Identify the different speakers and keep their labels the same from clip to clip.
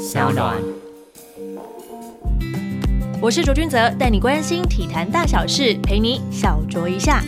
Speaker 1: 小暖。
Speaker 2: 我是卓君泽，带你关心体坛大小事，陪你小酌一下。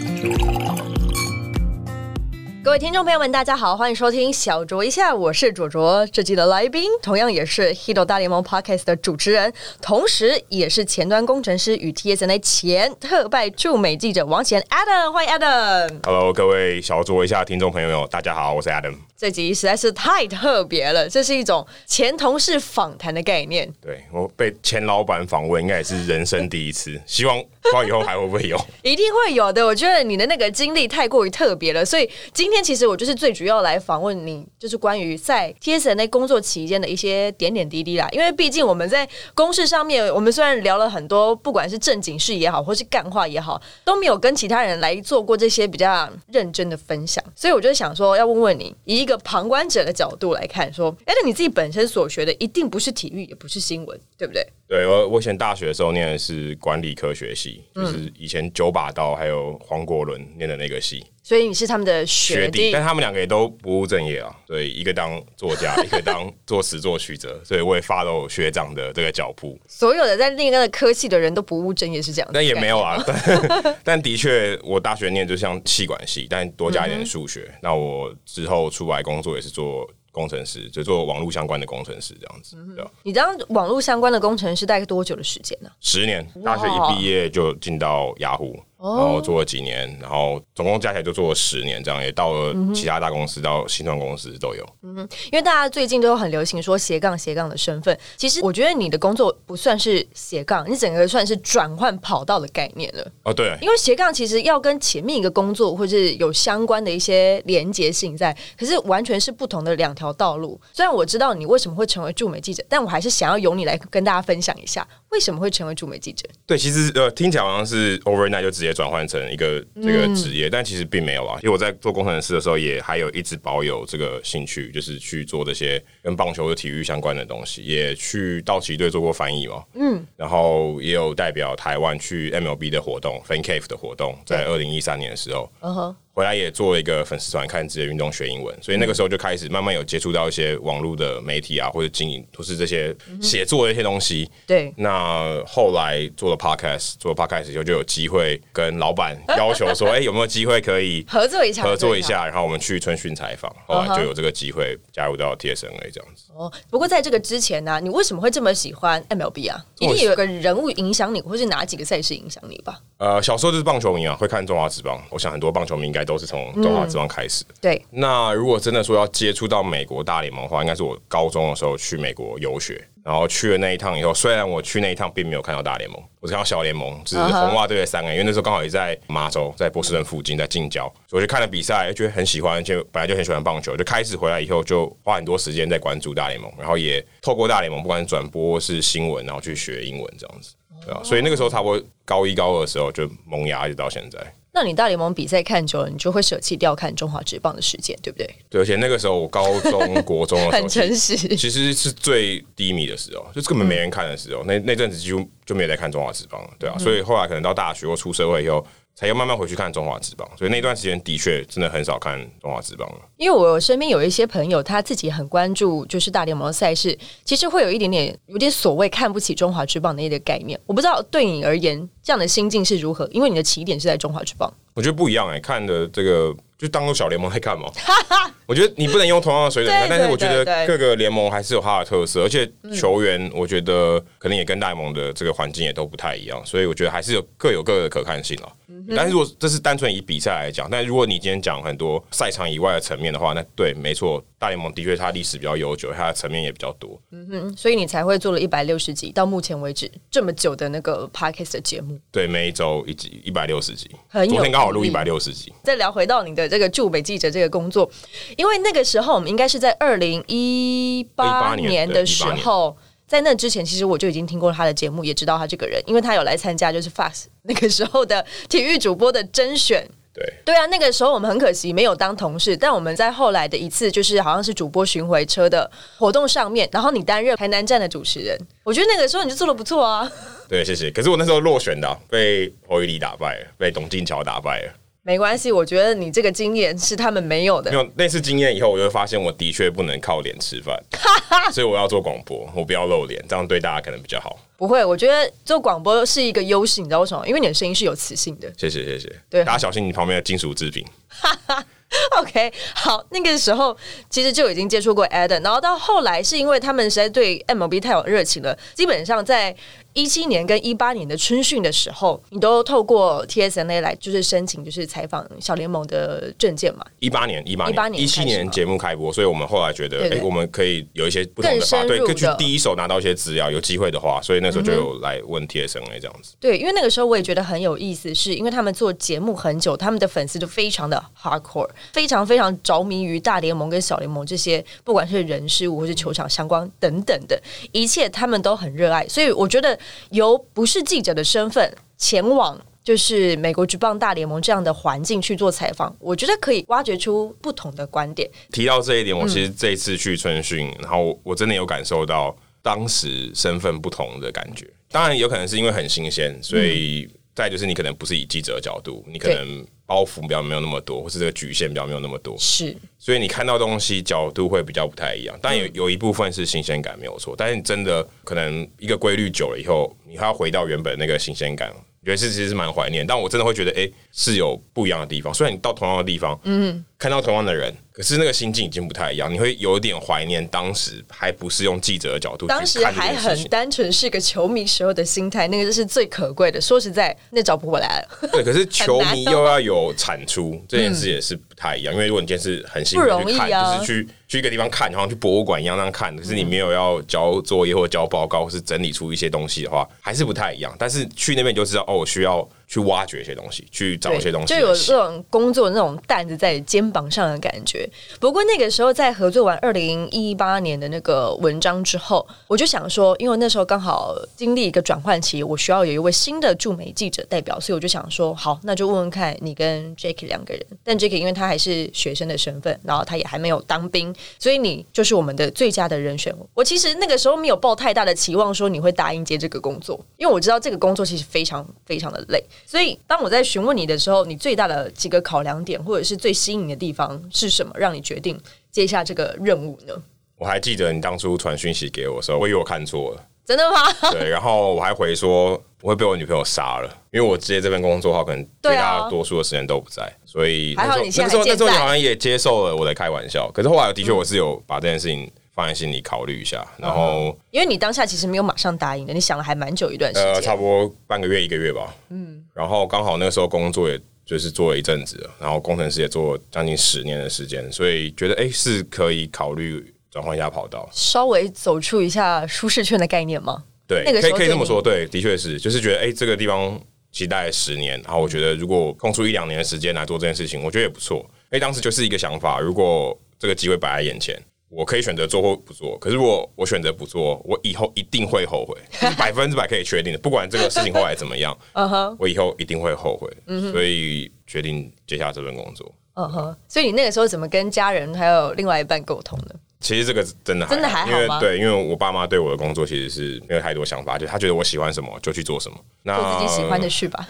Speaker 2: 各位听众朋友们，大家好，欢迎收听小酌一下，我是卓卓。这季的来宾同样也是《h i d o 大联盟》Podcast 的主持人，同时也是前端工程师与 TSNA 前特派驻美记者王贤 Adam，欢迎 Adam。
Speaker 3: Hello，各位小酌一下听众朋友，大家好，我是 Adam。
Speaker 2: 这集实在是太特别了，这是一种前同事访谈的概念。
Speaker 3: 对我被前老板访问，应该也是人生第一次，希望不知道以后还会不会有。
Speaker 2: 一定会有的。我觉得你的那个经历太过于特别了，所以今今天其实我就是最主要来访问你，就是关于在 TSNA 工作期间的一些点点滴滴啦。因为毕竟我们在公事上面，我们虽然聊了很多，不管是正经事也好，或是干话也好，都没有跟其他人来做过这些比较认真的分享。所以我就想说，要问问你，以一个旁观者的角度来看，说，哎，那你自己本身所学的一定不是体育，也不是新闻，对不对？
Speaker 3: 对我，我以前大学的时候念的是管理科学系，就是以前九把刀还有黄国伦念的那个系。
Speaker 2: 所以你是他们的学
Speaker 3: 学
Speaker 2: 弟
Speaker 3: 弟，但他们两个也都不务正业啊，所以，一个当作家，一个当作词作曲者，所以我也 follow 学长的这个脚步，
Speaker 2: 所有的在另一个科系的人都不务正业，是这样子。
Speaker 3: 但也没有啊，但 但的确，我大学念就像气管系，但多加一点数学。那我之后出来工作也是做工程师，就做网络相关的工程师这样子，对吧？
Speaker 2: 你当网络相关的工程师大概多久的时间呢、
Speaker 3: 十年，大学一毕业就进到雅虎，然后做了几年，然后总共加起来就做了十年，这样也到了其他大公司，到新创公司都有。
Speaker 2: 嗯因为大家最近都很流行说斜杠斜杠的身份，其实我觉得你的工作不算是斜杠，你整个算是转换跑道的概念了。
Speaker 3: 哦，对，
Speaker 2: 因为斜杠其实要跟前面一个工作或是有相关的一些连结性在，可是完全是不同的两条道路。虽然我知道你为什么会成为驻美记者，但我还是想要由你来跟大家分享一下为什么会成为驻美记者。
Speaker 3: 对，其实呃，听起来好像是 overnight 就直接转换成一个这个职业，但其实并没有啊。因为我在做工程师的时候，也还有一直保有这个兴趣，就是去做这些跟棒球的体育相关的东西，也去道奇队做过翻译嘛，嗯，然后也有代表台湾去 MLB 的活动，Fan Cave 的活动，在二零一三年的时候，
Speaker 2: 嗯哼，
Speaker 3: 回来也做了一个粉丝团，看职业运动学英文，所以那个时候就开始慢慢有接触到一些网络的媒体啊，或者经营，都是这些写作的一些东西。
Speaker 2: 对，
Speaker 3: 那后来做了 podcast，做了 podcast 以后就有机会跟老板要求说，哎、有没有机会可以
Speaker 2: 合作一下，
Speaker 3: 合作一。下？然后我们去春训采访，后来就有这个机会加入到 TSNA 这样子。
Speaker 2: 哦，不过在这个之前呢、你为什么会这么喜欢 MLB 啊？一定有个人物影响你，或是哪几个赛事影响你吧？
Speaker 3: 呃，小时候就是棒球迷啊，会看中华职棒。我想很多棒球迷应该都是从中华之棒开始。
Speaker 2: 对，
Speaker 3: 那如果真的说要接触到美国大联盟的话，应该是我高中的时候去美国游学，然后去了那一趟以后，虽然我去那一趟并没有看到大联盟，我只看到小联盟，就是红袜队的三个因为那时候刚好也在马州，在波士顿附近，在近郊，所以我就看了比赛，觉得很喜欢，就本来就很喜欢棒球，就开始回来以后就花很多时间在关注大联盟，然后也透过大联盟，不管是转播是新闻，然后去学英文这样子，对啊，所以那个时候差不多高一高二的时候就萌芽，一直到现在。
Speaker 2: 那你大联盟比赛看久了，你就会舍弃掉看中华职棒的时间，对不对？
Speaker 3: 对，而且那个时候我高中、国中的时候，
Speaker 2: 很诚实。
Speaker 3: 其实是最低迷的时候，就是根本没人看的时候。那那阵子几乎就没有在看中华职棒了，对啊。所以后来可能到大学或出社会以后，才要慢慢回去看中华职棒。所以那段时间的确真的很少看中华职棒了。
Speaker 2: 因为我身边有一些朋友，他自己很关注就是大联盟赛事，其实会有一点点有点所谓看不起中华职棒的一个概念。我不知道对你而言这样的心境是如何，因为你的起点是在中华职棒。
Speaker 3: 我觉得不一样哎、看的这个就当做小联盟在看嘛。我觉得你不能用同样的水准看，但是我觉得各个联盟还是有它的特色，而且球员我觉得可能也跟大联盟的这个环境也都不太一样，所以我觉得还是有各有各的可看性哦。但是如果这是单纯以比赛来讲，但如果你今天讲很多赛场以外的层面的话，那对，没错，大联盟的确它历史比较悠久，它的层面也比较多。
Speaker 2: 嗯哼，所以你才会做了一百六十集，到目前为止这么久的那个 podcast 的节目。
Speaker 3: 对，每一周一集一百六十集，
Speaker 2: 很有
Speaker 3: 昨天刚好录一百六十集。
Speaker 2: 再聊回到你的这个驻北记者这个工作，因为那个时候我们应该是在二零一八
Speaker 3: 18年
Speaker 2: 年的时候，在那之前，其实我就已经听过他的节目，也知道他这个人，因为他有来参加就是 Fox 那个时候的体育主播的甄选。
Speaker 3: 对，
Speaker 2: 对啊，那个时候我们很可惜没有当同事，但我们在后来的一次就是好像是主播巡回车的活动上面，然后你担任台南站的主持人，我觉得那个时候你就做的不错啊。
Speaker 3: 对，谢谢。可是我那时候落选的啊、被侯玉丽打败了，被董静桥打败了。
Speaker 2: 没关系，我觉得你这个经验是他们没有的
Speaker 3: 没。有那次经验以后，我就会发现我的确不能靠脸吃饭，所以我要做广播，我不要露脸，这样对大家可能比较好。
Speaker 2: 不会，我觉得做广播是一个优势，你知道为什么？因为你的声音是有磁性的。
Speaker 3: 谢谢谢谢，
Speaker 2: 对
Speaker 3: 大家小心你旁边的金属制品。
Speaker 2: OK，好，那个时候其实就已经接触过 Adam，然后到后来是因为他们实在对 MLB 太有热情了，基本上在一七年跟一八年的春训的时候，你都透过 TSNA 来就是申请就是采访小联盟的证件嘛。
Speaker 3: 一八年、一八
Speaker 2: 18
Speaker 3: 年、
Speaker 2: 年
Speaker 3: 一七年节目开播，所以我们后来觉得，哎、我们可以有一些不同的法，对，可以去第一手拿到一些资料，有机会的话，所以那时候就有来问 TSNA 这样子。
Speaker 2: 对，因为那个时候我也觉得很有意思，是因为他们做节目很久，他们的粉丝就非常的 hardcore，非常非常着迷于大联盟跟小联盟这些，不管是人事物或是球场相关等等的一切，他们都很热爱。所以我觉得由不是记者的身份前往。就是美国职棒大联盟这样的环境去做采访，我觉得可以挖掘出不同的观点。
Speaker 3: 提到这一点，我其实
Speaker 2: 嗯
Speaker 3: 这一次去春训，然后我真的有感受到当时身份不同的感觉。当然，有可能是因为很新鲜，所以再就是你可能不是以记者的角度，你可能包袱比较没有那么多，或是这个局限比较没有那么多，
Speaker 2: 是，
Speaker 3: 所以你看到东西角度会比较不太一样。但有有一部分是新鲜感没有错，但是你真的可能一个规律久了以后，你还要回到原本那个新鲜感。我觉得是其实是蛮怀念，但我真的会觉得，哎、是有不一样的地方。虽然你到同样的地方，嗯，看到同样的人，可是那个心境已经不太一样，你会有点怀念当时还不是用记者的角度去
Speaker 2: 当时还。很单纯是个球迷时候的心态，那个就是最可贵的。说实在，那找不回来了。
Speaker 3: 对，可是球迷又要有产出，这件事也是不太一样。因为如果你今天是很辛苦就是去去一个地方看，好像去博物馆一样那样看，可是你没有要交作业或交报告，或是整理出一些东西的话，还是不太一样。但是去那边就知道，哦，我需要去挖掘一些东西，去找一些东西
Speaker 2: 就有。这种工作那种担子在肩膀上的感觉。不过那个时候在合作完二零一八年的那个文章之后，我就想说，因为那时候刚好经历一个转换期，我需要有一位新的驻美记者代表，所以我就想说，好，那就问问看你跟 Jackie 两个人。但 Jackie 因为他还是学生的身份，然后他也还没有当兵，所以你就是我们的最佳的人选。我其实那个时候没有抱太大的期望，说你会答应接这个工作，因为我知道这个工作其实非常非常的累。所以当我在询问你的时候，你最大的几个考量点，或者是最吸引的地方是什么，让你决定接下这个任务呢？
Speaker 3: 我还记得你当初传讯息给我的时候，我以为我看错了，
Speaker 2: 真的吗？
Speaker 3: 对，然后我还回说我会被我女朋友杀了，因为我接这份工作的话，可能
Speaker 2: 对
Speaker 3: 大多数的时间都不在，所以
Speaker 2: 还好你现在
Speaker 3: 那时候那时候你好像也接受了我的开玩笑，可是后来的确我是有把这件事情放在心里考虑一下，然后
Speaker 2: 因为你当下其实没有马上答应的，你想了还蛮久一段时
Speaker 3: 呃，
Speaker 2: 间。
Speaker 3: 差不多半个月一个月吧，嗯，然后刚好那个时候工作也就是做了一阵子，然后工程师也做了将近十年的时间，所以觉得哎、是可以考虑转换一下跑道，
Speaker 2: 稍微走出一下舒适圈的概念吗？
Speaker 3: 对，
Speaker 2: 那个
Speaker 3: 可以可以这么说，对，的确是，就是觉得哎、这个地方期待十年，然后我觉得如果空出一两年的时间来做这件事情，我觉得也不错。因为当时就是一个想法，如果这个机会摆在眼前，我可以选择做或不做。可是如果我选择不做，我以后一定会后悔，百分之百可以确定的。不管这个事情后来怎么样，
Speaker 2: 嗯哼，
Speaker 3: 我以后一定会后悔。所以决定接下这份工作。
Speaker 2: 嗯哼。所以你那个时候怎么跟家人还有另外一半沟通的？
Speaker 3: 其实这个真的
Speaker 2: 真的还好吗
Speaker 3: 因为对，因为我爸妈对我的工作其实是没有太多想法，就他觉得我喜欢什么就去做什么。那
Speaker 2: 做自己喜欢的去吧，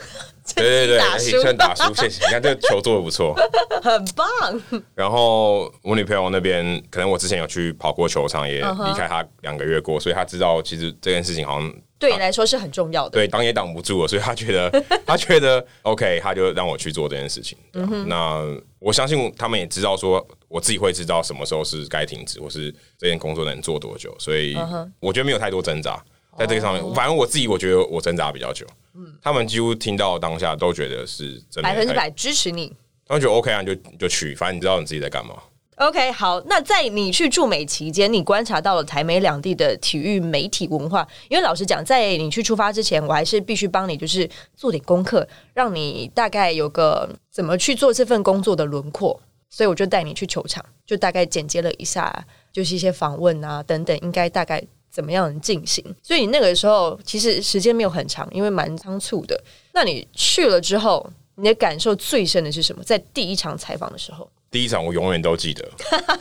Speaker 3: 对 对对，
Speaker 2: 打书
Speaker 3: 算哎打输，谢谢。你看这个球做的不错。
Speaker 2: 很棒。
Speaker 3: 然后我女朋友那边，可能我之前有去跑过球场，也离开她两个月过，所以她知道其实这件事情好像
Speaker 2: 对你来说是很重要的。
Speaker 3: 对挡也挡不住了，所以他觉得他觉得 OK，他就让我去做这件事情。对啊
Speaker 2: 嗯
Speaker 3: 那我相信他们也知道说，我自己会知道什么时候是该停止，或是这件工作能做多久，所以
Speaker 2: 嗯
Speaker 3: 我觉得没有太多挣扎。在这个上面，
Speaker 2: 哦
Speaker 3: 反正我自己我觉得我挣扎比较久，他们几乎听到当下都觉得是真的
Speaker 2: 百分之百支持你。
Speaker 3: 他们觉得 OK 啊，你就你就去，反正你知道你自己在干嘛。
Speaker 2: OK，好，那在你去驻美期间，你观察到了台美两地的体育媒体文化。因为老实讲，在你去出发之前，我还是必须帮你就是做点功课，让你大概有个怎么去做这份工作的轮廓。所以我就带你去球场，就大概剪接了一下，就是一些访问啊等等，应该大概怎么样进行。所以你那个时候其实时间没有很长，因为蛮仓促的。那你去了之后，你的感受最深的是什么？在第一场采访的时候，
Speaker 3: 第一场我永远都记得，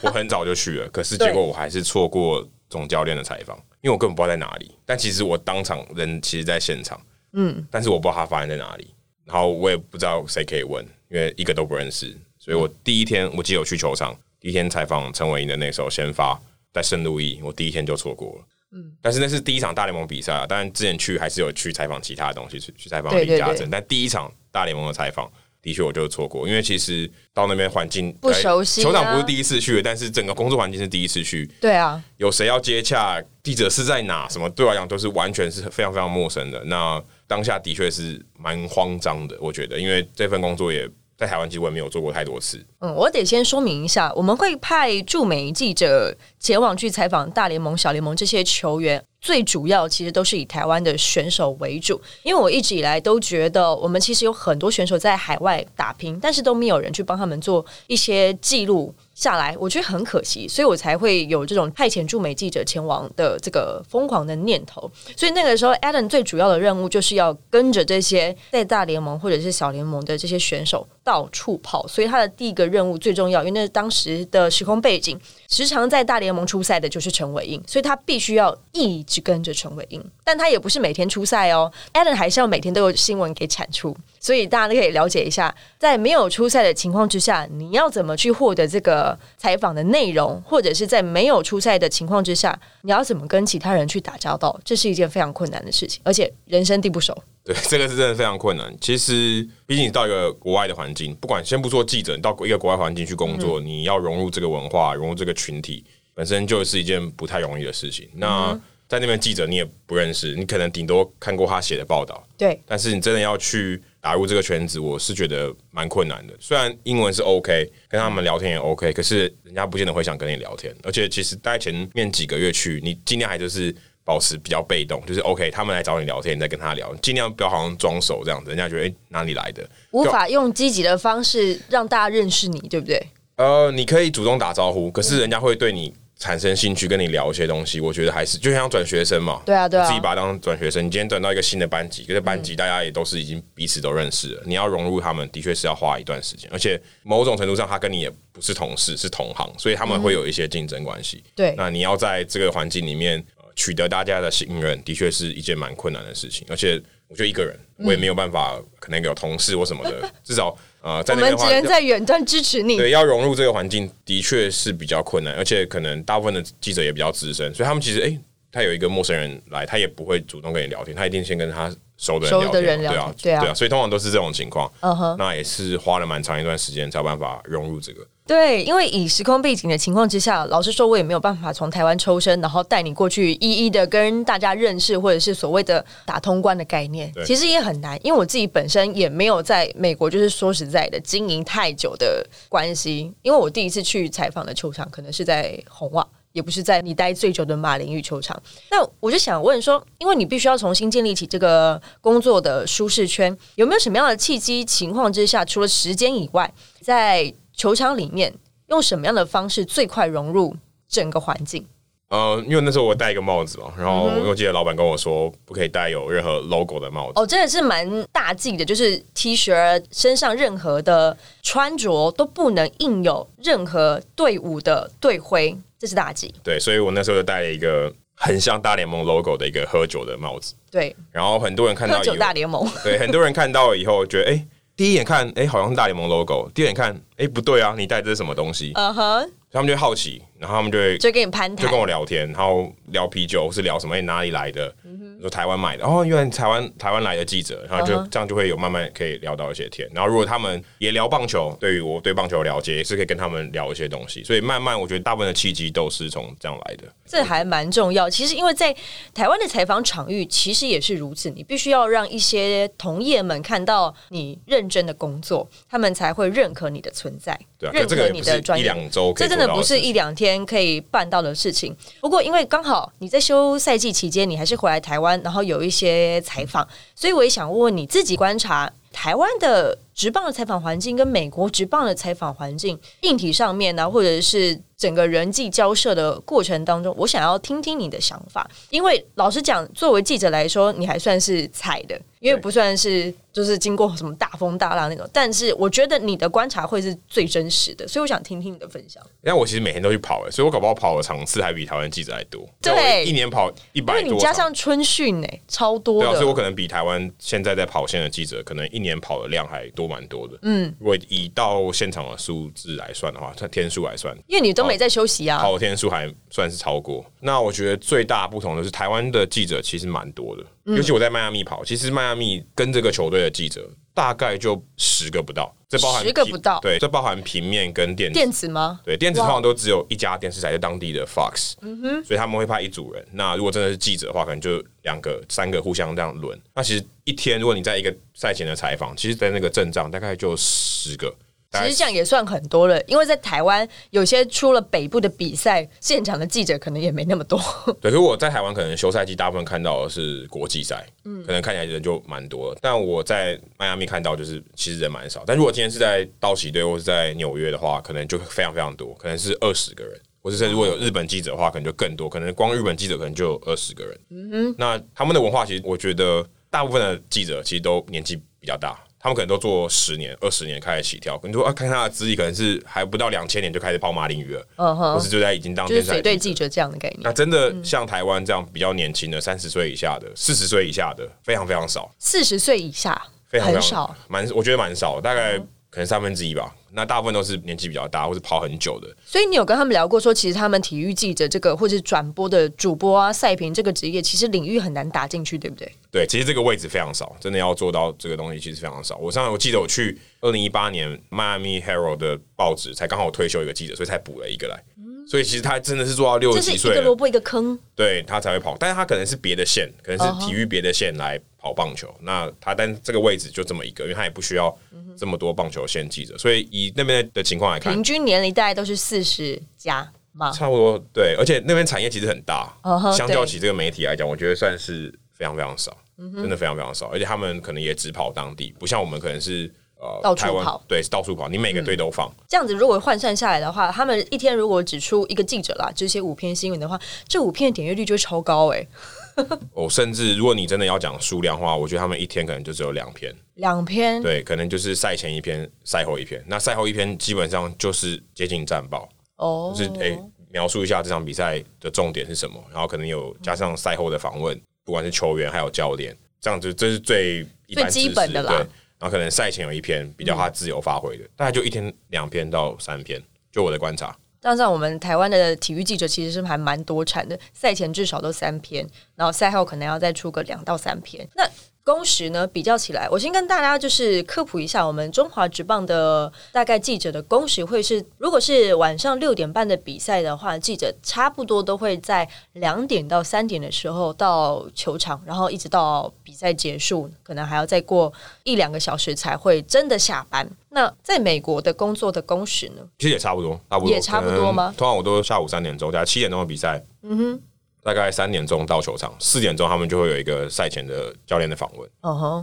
Speaker 3: 我很早就去了，可是结果我还是错过总教练的采访，因为我根本不知道在哪里。但其实我当场人其实在现场，嗯，但是我不知道他发生在哪里。然后我也不知道谁可以问，因为一个都不认识。所以我第一天我记得我去球场，第一天采访陈伟霆的那时候先发在圣路易，我第一天就错过了。嗯，但是那是第一场大联盟比赛啊，当然之前去还是有去采访其他的东西，去去采访李嘉诚，但第一场大联盟的采访。的确，我就错过，因为其实到那边环境
Speaker 2: 不熟悉，
Speaker 3: 酋长不是第一次去，但是整个工作环境是第一次去。
Speaker 2: 对啊，
Speaker 3: 有谁要接洽？记者是在哪？什么对我来讲都是完全是非常非常陌生的。那当下的确是蛮慌张的，我觉得，因为这份工作也在台湾其实我也没有做过太多次。
Speaker 2: 嗯，我得先说明一下，我们会派驻美记者前往去采访大联盟、小联盟这些球员。最主要其实都是以台湾的选手为主，因为我一直以来都觉得，我们其实有很多选手在海外打拼，但是都没有人去帮他们做一些记录。下来，我觉得很可惜，所以我才会有这种派遣驻美记者前往的这个疯狂的念头。所以那个时候，Adam 最主要的任务就是要跟着这些在大联盟或者是小联盟的这些选手到处跑。所以他的第一个任务最重要，因为那是当时的时空背景，时常在大联盟出赛的就是陈伟英，所以他必须要一直跟着陈伟英。但他也不是每天出赛哦，Adam 还是要每天都有新闻给产出。所以大家都可以了解一下，在没有出赛的情况之下，你要怎么去获得这个采访的内容，或者是在没有出赛的情况之下，你要怎么跟其他人去打交道，这是一件非常困难的事情，而且人生地不熟。
Speaker 3: 对，这个是真的非常困难。其实，毕竟你到一个国外的环境，不管先不说记者，你到一个国外环境去工作，你要融入这个文化，融入这个群体，本身就是一件不太容易的事情。那在那边记者你也不认识，你可能顶多看过他写的报道，
Speaker 2: 对。
Speaker 3: 但是你真的要去。打入这个圈子，我是觉得蛮困难的。虽然英文是 OK，跟他们聊天也 OK，可是人家不见得会想跟你聊天。而且其实大概前面几个月去，你尽量还就是保持比较被动，就是 OK，他们来找你聊天，你再跟他聊，尽量不要好像装熟这样子，人家觉得哎哪里来的，
Speaker 2: 无法用积极的方式让大家认识你，对不对？
Speaker 3: 呃，你可以主动打招呼，可是人家会对你。产生兴趣跟你聊一些东西，我觉得还是就像转学生嘛，
Speaker 2: 对啊，对啊，
Speaker 3: 自己把它当转学生。你今天转到一个新的班级，可是班级大家也都是已经彼此都认识了，你要融入他们，的确是要花一段时间，而且某种程度上，他跟你也不是同事，是同行，所以他们会有一些竞争关系。
Speaker 2: 对，
Speaker 3: 那你要在这个环境里面取得大家的信任，的确是一件蛮困难的事情。而且，我觉得一个人，我也没有办法，可能有同事或什么的，至少。
Speaker 2: 呃，我们只能在远端支持你。
Speaker 3: 对，要融入这个环境的确是比较困难，而且可能大部分的记者也比较资深，所以他们其实，哎，他有一个陌生人来，他也不会主动跟你聊天，他一定先跟他熟的人聊天，对啊，对啊，所以通常都是这种情况。嗯哼，那也是花了蛮长一段时间才有办法融入这个。
Speaker 2: 对，因为以时空背景的情况之下，老实说，我也没有办法从台湾抽身，然后带你过去一一的跟大家认识，或者是所谓的打通关的概念，其实也很难。因为我自己本身也没有在美国，就是说实在的经营太久的关系。因为我第一次去采访的球场，可能是在红袜，也不是在你待最久的马林鱼球场。那我就想问说，因为你必须要重新建立起这个工作的舒适圈，有没有什么样的契机情况之下，除了时间以外，在球场里面用什么样的方式最快融入整个环境？
Speaker 3: 呃，因为那时候我戴一个帽子嘛，然后我记得老板跟我说不可以戴有任何 logo 的帽子。
Speaker 2: 哦，真的是蛮大忌的，就是 T 恤身上任何的穿着都不能印有任何队伍的队徽，这是大忌。
Speaker 3: 对，所以我那时候就戴了一个很像大联盟 logo 的一个喝酒的帽子。
Speaker 2: 对，
Speaker 3: 然后很多人看到
Speaker 2: 喝酒大联盟，
Speaker 3: 对，很多人看到以后觉得哎。第一眼看，哎，好像是大联盟 logo。第二眼看，哎，不对啊，你戴这是什么东西？嗯哼，他们就好奇，然后他们就会
Speaker 2: 就跟你攀谈，
Speaker 3: 就跟我聊天，然后聊啤酒，或是聊什么？哎，哪里来的？说台湾买的，哦，原来台湾台湾来的记者，然后就这样就会有慢慢可以聊到一些天。然后如果他们也聊棒球，对于我对棒球了解，也是可以跟他们聊一些东西。所以慢慢我觉得大部分的契机都是从这样来的。
Speaker 2: 这还蛮重要。其实因为在台湾的采访场域，其实也是如此。你必须要让一些同业们看到你认真的工作，他们才会认可你的存在，对认可你的专业。
Speaker 3: 一两周，
Speaker 2: 这真的不是一两天可以办到的事情。不过因为刚好你在休赛季期间，你还是回来台湾。然后有一些采访，所以我也想问问你自己观察台湾的直棒的采访环境跟美国直棒的采访环境硬体上面呢，或者是整个人际交涉的过程当中，我想要听听你的想法，因为老实讲，作为记者来说，你还算是菜的，因为不算是。就是经过什么大风大浪那种，但是我觉得你的观察会是最真实的，所以我想听听你的分享。
Speaker 3: 因为我其实每天都去跑，哎，所以我搞不好跑的场次还比台湾记者还多。
Speaker 2: 对，
Speaker 3: 一年跑一百多，
Speaker 2: 你加上春训，哎，超多
Speaker 3: 的。所以我可能比台湾现在在跑线的记者，可能一年跑的量还多蛮多的。嗯，如果以到现场的数字来算的话，它天数来算，
Speaker 2: 因为你都没在休息啊，
Speaker 3: 跑的天数还算是超过。那我觉得最大不同的是，台湾的记者其实蛮多的。尤其我在迈阿密跑，其实迈阿密跟这个球队的记者大概就十个不到，这包含
Speaker 2: 十个不到，
Speaker 3: 对，这包含平面跟电
Speaker 2: 电子吗？
Speaker 3: 对，电子通常都只有一家电视台，在当地的 Fox，嗯哼，所以他们会派一组人。那如果真的是记者的话，可能就两个、三个互相这样轮。那其实一天，如果你在一个赛前的采访，其实在那个阵仗大概就十个。
Speaker 2: 其实这样也算很多了，因为在台湾有些出了北部的比赛，现场的记者可能也没那么多。
Speaker 3: 对，可是我在台湾可能休赛季大部分看到的是国际赛，嗯，可能看起来人就蛮多。但我在迈阿密看到就是其实人蛮少。但如果今天是在道奇队或是在纽约的话，可能就非常非常多，可能是二十个人。或者是如果有日本记者的话，可能就更多，可能光日本记者可能就有二十个人。嗯哼，那他们的文化其实我觉得大部分的记者其实都年纪比较大。他们可能都做十年、二十年开始起跳。你说啊，看他的资历，可能是还不到两千年就开始跑马林鱼了，嗯哼，或是就在已经当
Speaker 2: 就是水队记者这样的概念。
Speaker 3: 那真的像台湾这样比较年轻的，三十岁以下的、四十岁以下的，非常非常少。
Speaker 2: 四十岁以下非常少，
Speaker 3: 蛮我觉得蛮少，大概可能三分之一吧。那大部分都是年纪比较大或者跑很久的，
Speaker 2: 所以你有跟他们聊过，说其实他们体育记者这个或者转播的主播啊、赛评这个职业，其实领域很难打进去，对不对？
Speaker 3: 对，其实这个位置非常少，真的要做到这个东西，其实非常少。我上我记得我去二零一八年迈阿密 Herald 的报纸，才刚好退休一个记者，所以才补了一个来。所以其实他真的是做到六十几岁，
Speaker 2: 一个萝卜一个坑，
Speaker 3: 对他才会跑。但是他可能是别的线，可能是体育别的线来跑棒球。那他但这个位置就这么一个，因为他也不需要这么多棒球线记者。所以以那边的情况来看，
Speaker 2: 平均年龄大概都是四十加嘛，
Speaker 3: 差不多。对，而且那边产业其实很大，相较起这个媒体来讲，我觉得算是非常非常少，真的非常非常少。而且他们可能也只跑当地，不像我们可能是。
Speaker 2: 呃，到处跑，
Speaker 3: 对，到处跑，你每个队都放。
Speaker 2: 这样子，如果换算下来的话，他们一天如果只出一个记者啦，就写五篇新闻的话，这五篇的点阅率就会超高哎。
Speaker 3: 哦，甚至如果你真的要讲数量的话，我觉得他们一天可能就只有两篇，
Speaker 2: 两篇，
Speaker 3: 对，可能就是赛前一篇，赛后一篇。那赛后一篇基本上就是接近战报，哦，就是哎，描述一下这场比赛的重点是什么，然后可能有加上赛后的访问，不管是球员还有教练，这样子这是最
Speaker 2: 最基本的啦。
Speaker 3: 然后可能赛前有一篇比较他自由发挥的，大概就一天两篇到三篇，就我的观察。
Speaker 2: 加上我们台湾的体育记者其实是还蛮多产的，赛前至少都三篇，然后赛后可能要再出个两到三篇。那工时呢？比较起来，我先跟大家就是科普一下，我们中华职棒的大概记者的工时会是，如果是晚上六点半的比赛的话，记者差不多都会在两点到三点的时候到球场，然后一直到比赛结束，可能还要再过一两个小时才会真的下班。那在美国的工作的工时呢？
Speaker 3: 其实也差不多，差不多
Speaker 2: 也差不多吗？
Speaker 3: 通常我都下午三点钟，大概七点钟的比赛。嗯哼。大概三点钟到球场，四点钟他们就会有一个赛前的教练的访问，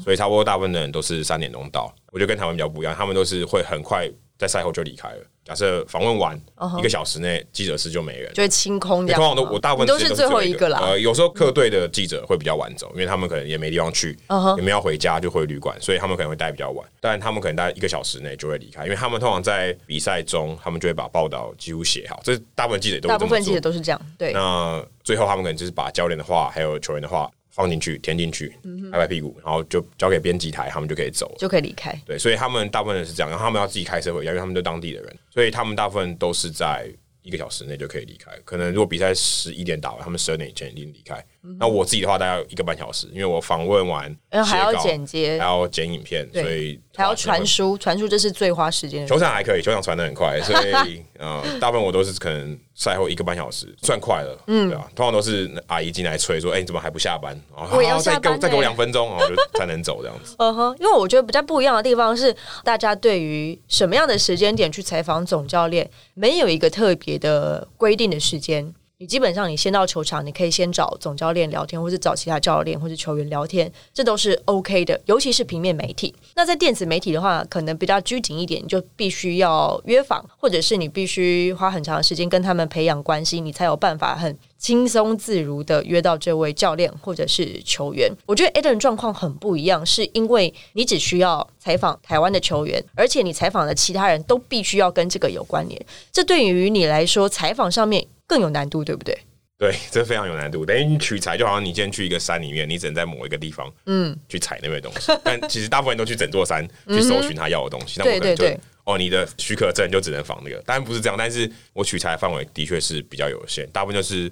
Speaker 3: 所以差不多大部分的人都是三点钟到。我觉得跟台湾比较不一样，他们都是会很快在赛后就离开了。假设访问完一个小时内，记者室就没人，
Speaker 2: 就会清空。
Speaker 3: 通常都我大部分
Speaker 2: 都是最后一个啦。
Speaker 3: 呃，有时候客队的记者会比较晚走，因为他们可能也没地方去，也没要回家，就回旅馆，所以他们可能会待比较晚。但他们可能待一个小时内就会离开，因为他们通常在比赛中，他们就会把报道几乎写好。这大部分记者都
Speaker 2: 大部分记者都是这样。对。
Speaker 3: 那最后他们可能就是把教练的话还有球员的话。放进去，填进去，拍拍屁股，然后就交给编辑台，他们就可以走，
Speaker 2: 就可以离开。
Speaker 3: 对，所以他们大部分人是这样，然后他们要自己开车回家，因为他们都当地的人，所以他们大部分都是在。一个小时内就可以离开，可能如果比赛十一点打完，他们十二点以前已经离开。那我自己的话，大概一个半小时，因为我访问完，
Speaker 2: 然后还要剪接，
Speaker 3: 还要剪影片，所以
Speaker 2: 还要传输，传输这是最花时间。
Speaker 3: 球场还可以，球场传的很快，所以 呃，大部分我都是可能赛后一个半小时算快了，嗯，对啊，通常都是阿姨进来催说：“哎，你怎么还不下班？”
Speaker 2: 我要再
Speaker 3: 给再给我两分钟，然后就才能走这样子。
Speaker 2: 嗯哼，因为我觉得比较不一样的地方是，大家对于什么样的时间点去采访总教练，没有一个特别的规。定的时间，你基本上你先到球场，你可以先找总教练聊天，或者找其他教练或者球员聊天，这都是 OK 的。尤其是平面媒体，那在电子媒体的话，可能比较拘谨一点，你就必须要约访，或者是你必须花很长的时间跟他们培养关系，你才有办法很轻松自如的约到这位教练或者是球员。我觉得 Eden 状况很不一样，是因为你只需要采访台湾的球员，而且你采访的其他人都必须要跟这个有关联。这对于你来说，采访上面。更有难度，对不对？
Speaker 3: 对，这非常有难度。等于你取材，就好像你今天去一个山里面，你只能在某一个地方，嗯，去采那边东西。但其实大部分人都去整座山去搜寻他要的东西。那我可能就哦，你的许可证就只能仿那个。当然不是这样，但是我取材范围的确是比较有限。大部分就是，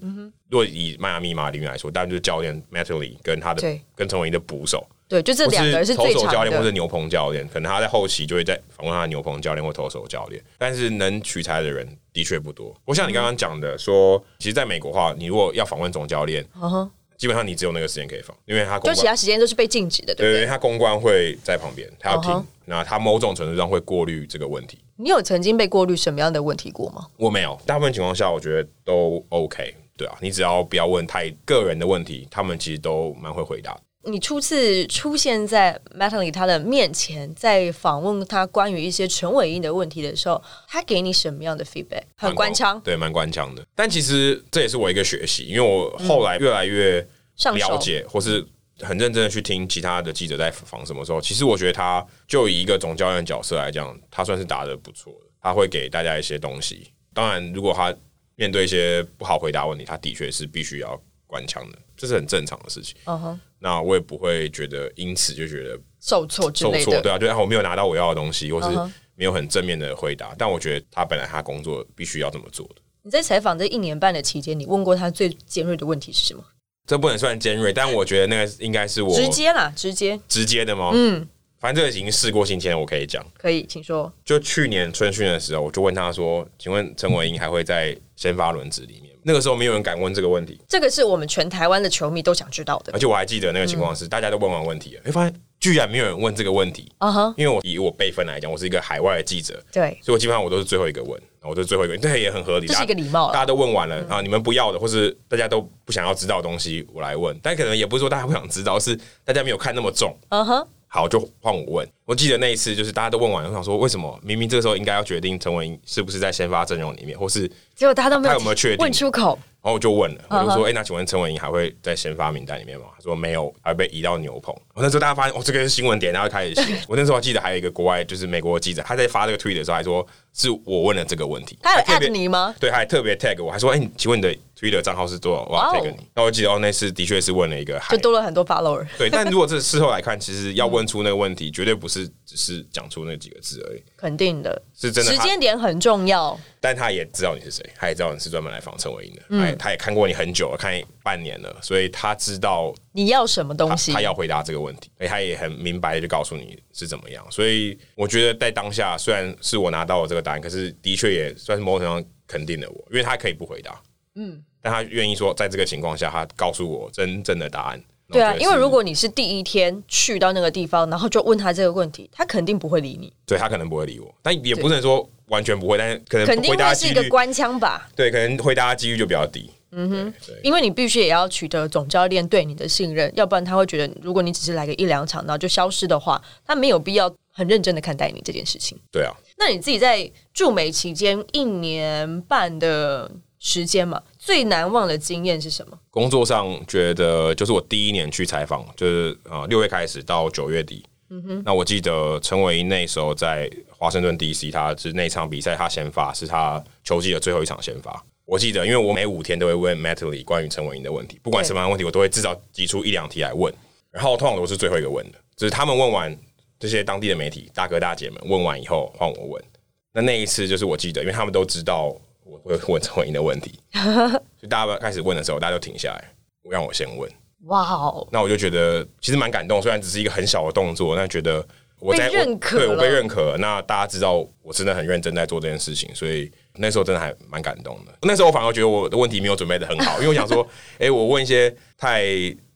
Speaker 3: 如果以迈阿密马里面来说，当然就是教练 m a t t l y 跟他的跟陈伟霆的捕手。
Speaker 2: 对，就这两个人是投
Speaker 3: 手教练或者牛棚教练，可能他在后期就会在访问他的牛棚教练或投手教练。但是能取材的人的确不多。我像你刚刚讲的，说其实在美国话，你如果要访问总教练，基本上你只有那个时间可以访，因为他
Speaker 2: 就其他时间都是被禁止的，对
Speaker 3: 不对？他公关会在旁边，他要听，那他某种程度上会过滤这个问题。
Speaker 2: 你有曾经被过滤什么样的问题过吗？
Speaker 3: 我没有，大部分情况下我觉得都 OK。对啊，你只要不要问太个人的问题，他们其实都蛮会回答。
Speaker 2: 你初次出现在 Matley 他的面前，在访问他关于一些陈伟英的问题的时候，他给你什么样的 feedback？很官腔，
Speaker 3: 对，蛮官腔的。但其实这也是我一个学习，因为我后来越来越了解，或是很认真的去听其他的记者在访什么时候。其实我觉得他就以一个总教练角色来讲，他算是答的不错的。他会给大家一些东西。当然，如果他面对一些不好回答问题，他的确是必须要官腔的，这是很正常的事情。嗯哼。那我也不会觉得因此就觉得
Speaker 2: 受挫受
Speaker 3: 挫，对啊，对啊，我没有拿到我要的东西，或是没有很正面的回答。但我觉得他本来他工作必须要这么做的。
Speaker 2: 你在采访这一年半的期间，你问过他最尖锐的问题是什么？
Speaker 3: 这不能算尖锐，但我觉得那个应该是我
Speaker 2: 直接啦，直接
Speaker 3: 直接的吗？嗯，反正这个已经事过境迁，我可以讲。
Speaker 2: 可以，请说。
Speaker 3: 就去年春训的时候，我就问他说：“请问陈伟英还会在先发轮子里面？”那个时候没有人敢问这个问题，
Speaker 2: 这个是我们全台湾的球迷都想知道的。
Speaker 3: 而且我还记得那个情况是，大家都问完问题了，哎，发现居然没有人问这个问题。啊哈，因为我以我辈分来讲，我是一个海外的记者，
Speaker 2: 对，
Speaker 3: 所以我基本上我都是最后一个问，我都是最后一个，这也很合理，
Speaker 2: 这是一个礼貌。
Speaker 3: 大家都问完了啊，你们不要的，或是大家都不想要知道的东西，我来问。但可能也不是说大家不想知道，是大家没有看那么重。嗯哼。好，就换我问。我记得那一次，就是大家都问完，我想说，为什么明明这个时候应该要决定陈文是不是在先发阵容里面，或是
Speaker 2: 结果大家都没有，
Speaker 3: 他有没有确定
Speaker 2: 问出口？
Speaker 3: 然后我就问了，我就说：“哎，那请问陈文英还会在先发名单里面吗？”他说：“没有，还被移到牛棚。”我那时候大家发现，哦，这个是新闻点，然后开始写。我那时候记得还有一个国外，就是美国记者，他在发这个推的时候还说：“是我问了这个问题。”
Speaker 2: 他有 tag 你吗？
Speaker 3: 对，他还特别 tag 我，还说：“哎，请问你的推的账号是多少？我要 tag 你。”那我记得哦，那次的确是问了一个，
Speaker 2: 就多了很多 follower。
Speaker 3: 对，但 如果这事后来看，其实要问出那个问题，绝对不是只是讲出那几个字而已。
Speaker 2: 肯定的，
Speaker 3: 是真的，
Speaker 2: 时间点很重要。
Speaker 3: 但他也知道你是谁，他也知道你是专门来访陈伟英的，嗯，他也看过你很久了，看半年了，所以他知道
Speaker 2: 你要什么东西，
Speaker 3: 他要回答这个问题，所以他也很明白的就告诉你是怎么样。所以我觉得在当下，虽然是我拿到了这个答案，可是的确也算是某种程度上肯定了我，因为他可以不回答，嗯，但他愿意说在这个情况下，他告诉我真正的答案。
Speaker 2: 对啊，因为如果你是第一天去到那个地方，然后就问他这个问题，他肯定不会理你。
Speaker 3: 对他可能不会理我，但也不能说完全不会，但是可能
Speaker 2: 肯定
Speaker 3: 会
Speaker 2: 是一个官腔吧。
Speaker 3: 对，可能回答几率就比较低。嗯哼，
Speaker 2: 因为你必须也要取得总教练对你的信任，要不然他会觉得，如果你只是来个一两场，然后就消失的话，他没有必要很认真的看待你这件事情。
Speaker 3: 对啊，
Speaker 2: 那你自己在驻美期间一年半的时间嘛？最难忘的经验是什么？
Speaker 3: 工作上觉得就是我第一年去采访，就是呃六月开始到九月底。嗯哼，那我记得陈伟英那时候在华盛顿 DC，他是那场比赛他先发，是他球季的最后一场先发。我记得，因为我每五天都会问 Matley 关于陈伟英的问题，不管什么样的问题，我都会至少挤出一两题来问。然后通常都是最后一个问的，就是他们问完这些当地的媒体大哥大姐们问完以后，换我问。那那一次就是我记得，因为他们都知道。我会问陈伟英的问题，就大家开始问的时候，大家就停下来，让我先问。哇哦！那我就觉得其实蛮感动，虽然只是一个很小的动作，但觉得我在
Speaker 2: 认可，
Speaker 3: 对我被认可。那大家知道我真的很认真在做这件事情，所以那时候真的还蛮感动的。那时候我反而觉得我的问题没有准备的很好，因为我想说，哎，我问一些太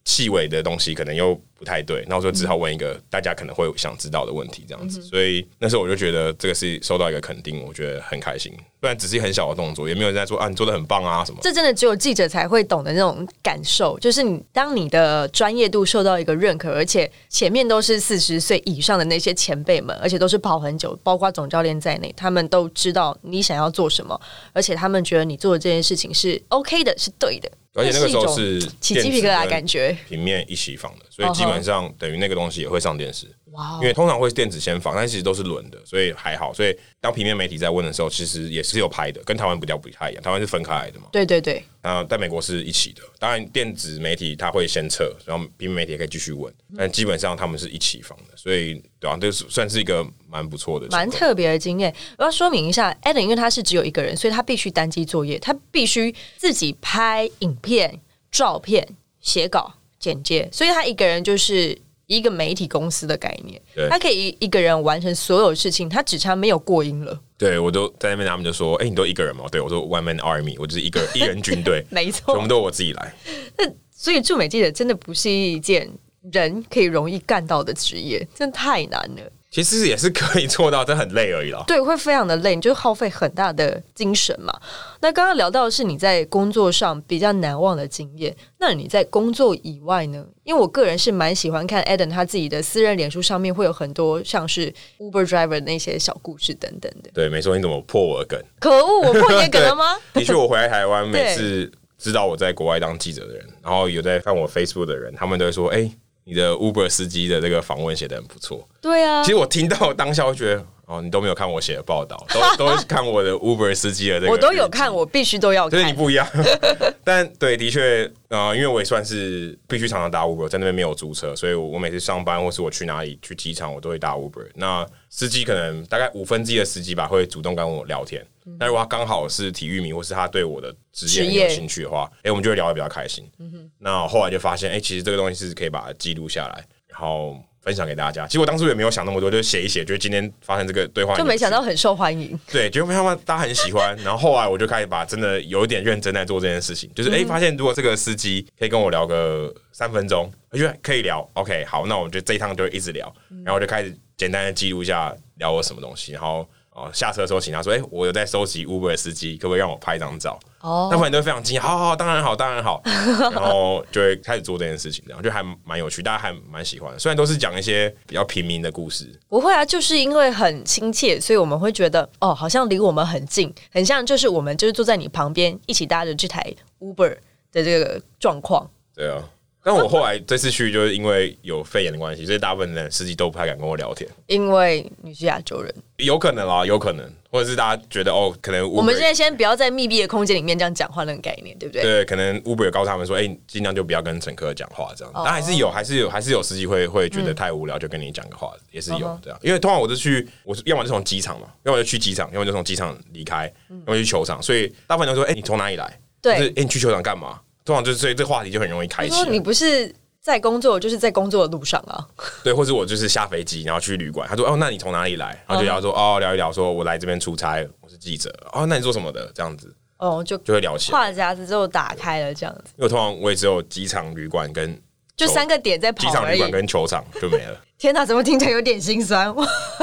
Speaker 3: 细微的东西，可能又不太对，那我就只好问一个大家可能会想知道的问题，这样子。所以那时候我就觉得这个是收到一个肯定，我觉得很开心。不然只是很小的动作，也没有人在说啊，你做的很棒啊什么。
Speaker 2: 这真的只有记者才会懂的那种感受，就是你当你的专业度受到一个认可，而且前面都是四十岁以上的那些前辈们，而且都是跑很久，包括总教练在内，他们都知道你想要做什么，而且他们觉得你做的这件事情是 OK 的，是对的。
Speaker 3: 而且那个时候是
Speaker 2: 起鸡皮疙瘩感觉，
Speaker 3: 平面一起放的，所以基本上等于那个东西也会上电视。哇！因为通常会是电子先放，但其实都是轮的，所以还好。所以当平面媒体在问的时候，其实也是有拍的，跟台湾不掉不太一样。台湾是分开来的嘛？
Speaker 2: 对对对。
Speaker 3: 啊，在美国是一起的。当然，电子媒体它会先测，然后平面媒体也可以继续问，但基本上他们是一起放的，所以对啊？这是算是一个蛮不错的、
Speaker 2: 蛮特别的经验。我要说明一下，Adam 因为他是只有一个人，所以他必须单机作业，他必须自己拍影片。照片、写稿、剪接，所以他一个人就是一个媒体公司的概念。他可以一个人完成所有事情，他只差没有过音了。
Speaker 3: 对我都在那边，他们就说：“哎，你都一个人吗？”对我说：“One man army，我就是一个一人军队。”
Speaker 2: 没错，
Speaker 3: 全部都我自己来。
Speaker 2: 那所以驻美记者真的不是一件人可以容易干到的职业，真的太难了。
Speaker 3: 其实也是可以做到，但很累而已啦。
Speaker 2: 对，会非常的累，你就耗费很大的精神嘛。那刚刚聊到的是你在工作上比较难忘的经验，那你在工作以外呢？因为我个人是蛮喜欢看 Eden 他自己的私人脸书上面会有很多像是 Uber driver 那些小故事等等的。
Speaker 3: 对，没错，你怎么破我的梗？
Speaker 2: 可恶，我破你的梗了吗？
Speaker 3: 的确，我回来台湾，每次知道我在国外当记者的人，然后有在看我 Facebook 的人，他们都会说：“哎。”你的 Uber 司机的这个访问写的很不错，
Speaker 2: 对啊。
Speaker 3: 其实我听到当下，我觉得哦，你都没有看我写的报道，都 都看我的 Uber 司机的这个，
Speaker 2: 我都有看，我必须都要。
Speaker 3: 就是你不一样，但对，的确啊，因为我也算是必须常常搭 Uber，在那边没有租车，所以我每次上班或是我去哪里去机场，我都会搭 Uber。那司机可能大概五分之一的司机吧，会主动跟我聊天。那如果他刚好是体育迷，或是他对我的职业有兴趣的话，哎，我们就会聊得比较开心。那后来就发现，哎，其实这个东西是可以把它记录下来，然后分享给大家。其实我当初也没有想那么多，就写一写，觉得今天发生这个对话，
Speaker 2: 就没想到很受欢迎。
Speaker 3: 对，结果没想到大家很喜欢。然后后来我就开始把真的有一点认真在做这件事情，就是哎，发现如果这个司机可以跟我聊个三分钟，我觉得可以聊。OK，好，那我们就这一趟就一直聊，然后我就开始简单的记录一下聊我什么东西，然后。哦，下车的时候请他说：“哎，我有在收集 Uber 的司机，可不可以让我拍一张照？”哦，那朋友都非常惊讶，好好，当然好，当然好，然后就会开始做这件事情，然后就还蛮有趣，大家还蛮喜欢。虽然都是讲一些比较平民的故事，
Speaker 2: 不会啊，就是因为很亲切，所以我们会觉得哦，好像离我们很近，很像就是我们就是坐在你旁边一起搭着这台 Uber 的这个状况。
Speaker 3: 对啊。但我后来这次去，就是因为有肺炎的关系，所以大部分的司机都不太敢跟我聊天。
Speaker 2: 因为你是亚洲人，
Speaker 3: 有可能啊，有可能，或者是大家觉得哦，可能
Speaker 2: 我们现在先不要在密闭的空间里面这样讲话，那个概念对不对？
Speaker 3: 对，可能 Uber 告诉他们说，哎，尽量就不要跟乘客讲话这样。但还是有，还是有，还是有司机会会觉得太无聊，就跟你讲个话，也是有这样。因为通常我就去，我是要么就从机场嘛，要么就去机场，要么就从机场离开，要么去球场。所以大部分都说，哎，你从哪里来？
Speaker 2: 对，
Speaker 3: 哎，你去球场干嘛？通常就是所以这话题就很容易开启。
Speaker 2: 你不是。在工作就是在工作的路上啊，
Speaker 3: 对，或者我就是下飞机然后去旅馆。他说：“哦，那你从哪里来？”然后就聊说：“哦，聊一聊，说我来这边出差，我是记者。哦，那你做什么的？这样子
Speaker 2: 哦，就
Speaker 3: 就会聊起
Speaker 2: 来，话匣子就打开了，这样子。
Speaker 3: 因为通常我也只有机场、旅馆跟
Speaker 2: 就三个点在跑，
Speaker 3: 机场、旅馆跟球场就没了。
Speaker 2: 天哪，怎么听起来有点心酸？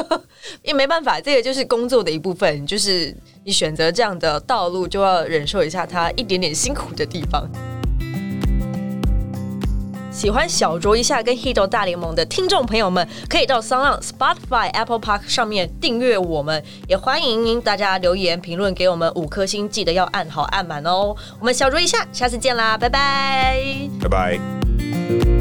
Speaker 2: 也没办法，这个就是工作的一部分，就是你选择这样的道路，就要忍受一下它一点点辛苦的地方。喜欢小酌一下跟 h i d o 大联盟的听众朋友们，可以到 s o n Spotify、Apple Park 上面订阅我们，也欢迎大家留言评论给我们五颗星，记得要按好按满哦。我们小酌一下，下次见啦，拜拜，
Speaker 3: 拜拜。